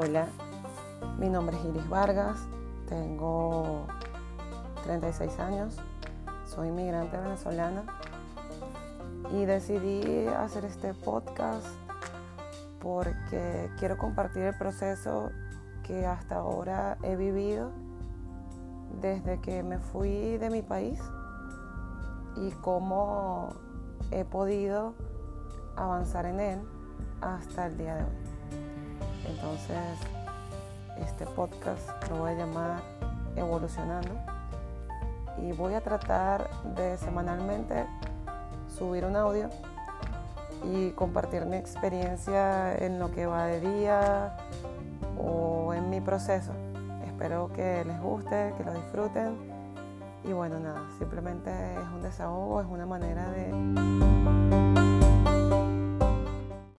Hola, mi nombre es Iris Vargas, tengo 36 años, soy inmigrante venezolana y decidí hacer este podcast porque quiero compartir el proceso que hasta ahora he vivido desde que me fui de mi país y cómo he podido avanzar en él hasta el día de hoy. Entonces, este podcast lo voy a llamar Evolucionando y voy a tratar de semanalmente subir un audio y compartir mi experiencia en lo que va de día o en mi proceso. Espero que les guste, que lo disfruten y bueno, nada, simplemente es un desahogo, es una manera de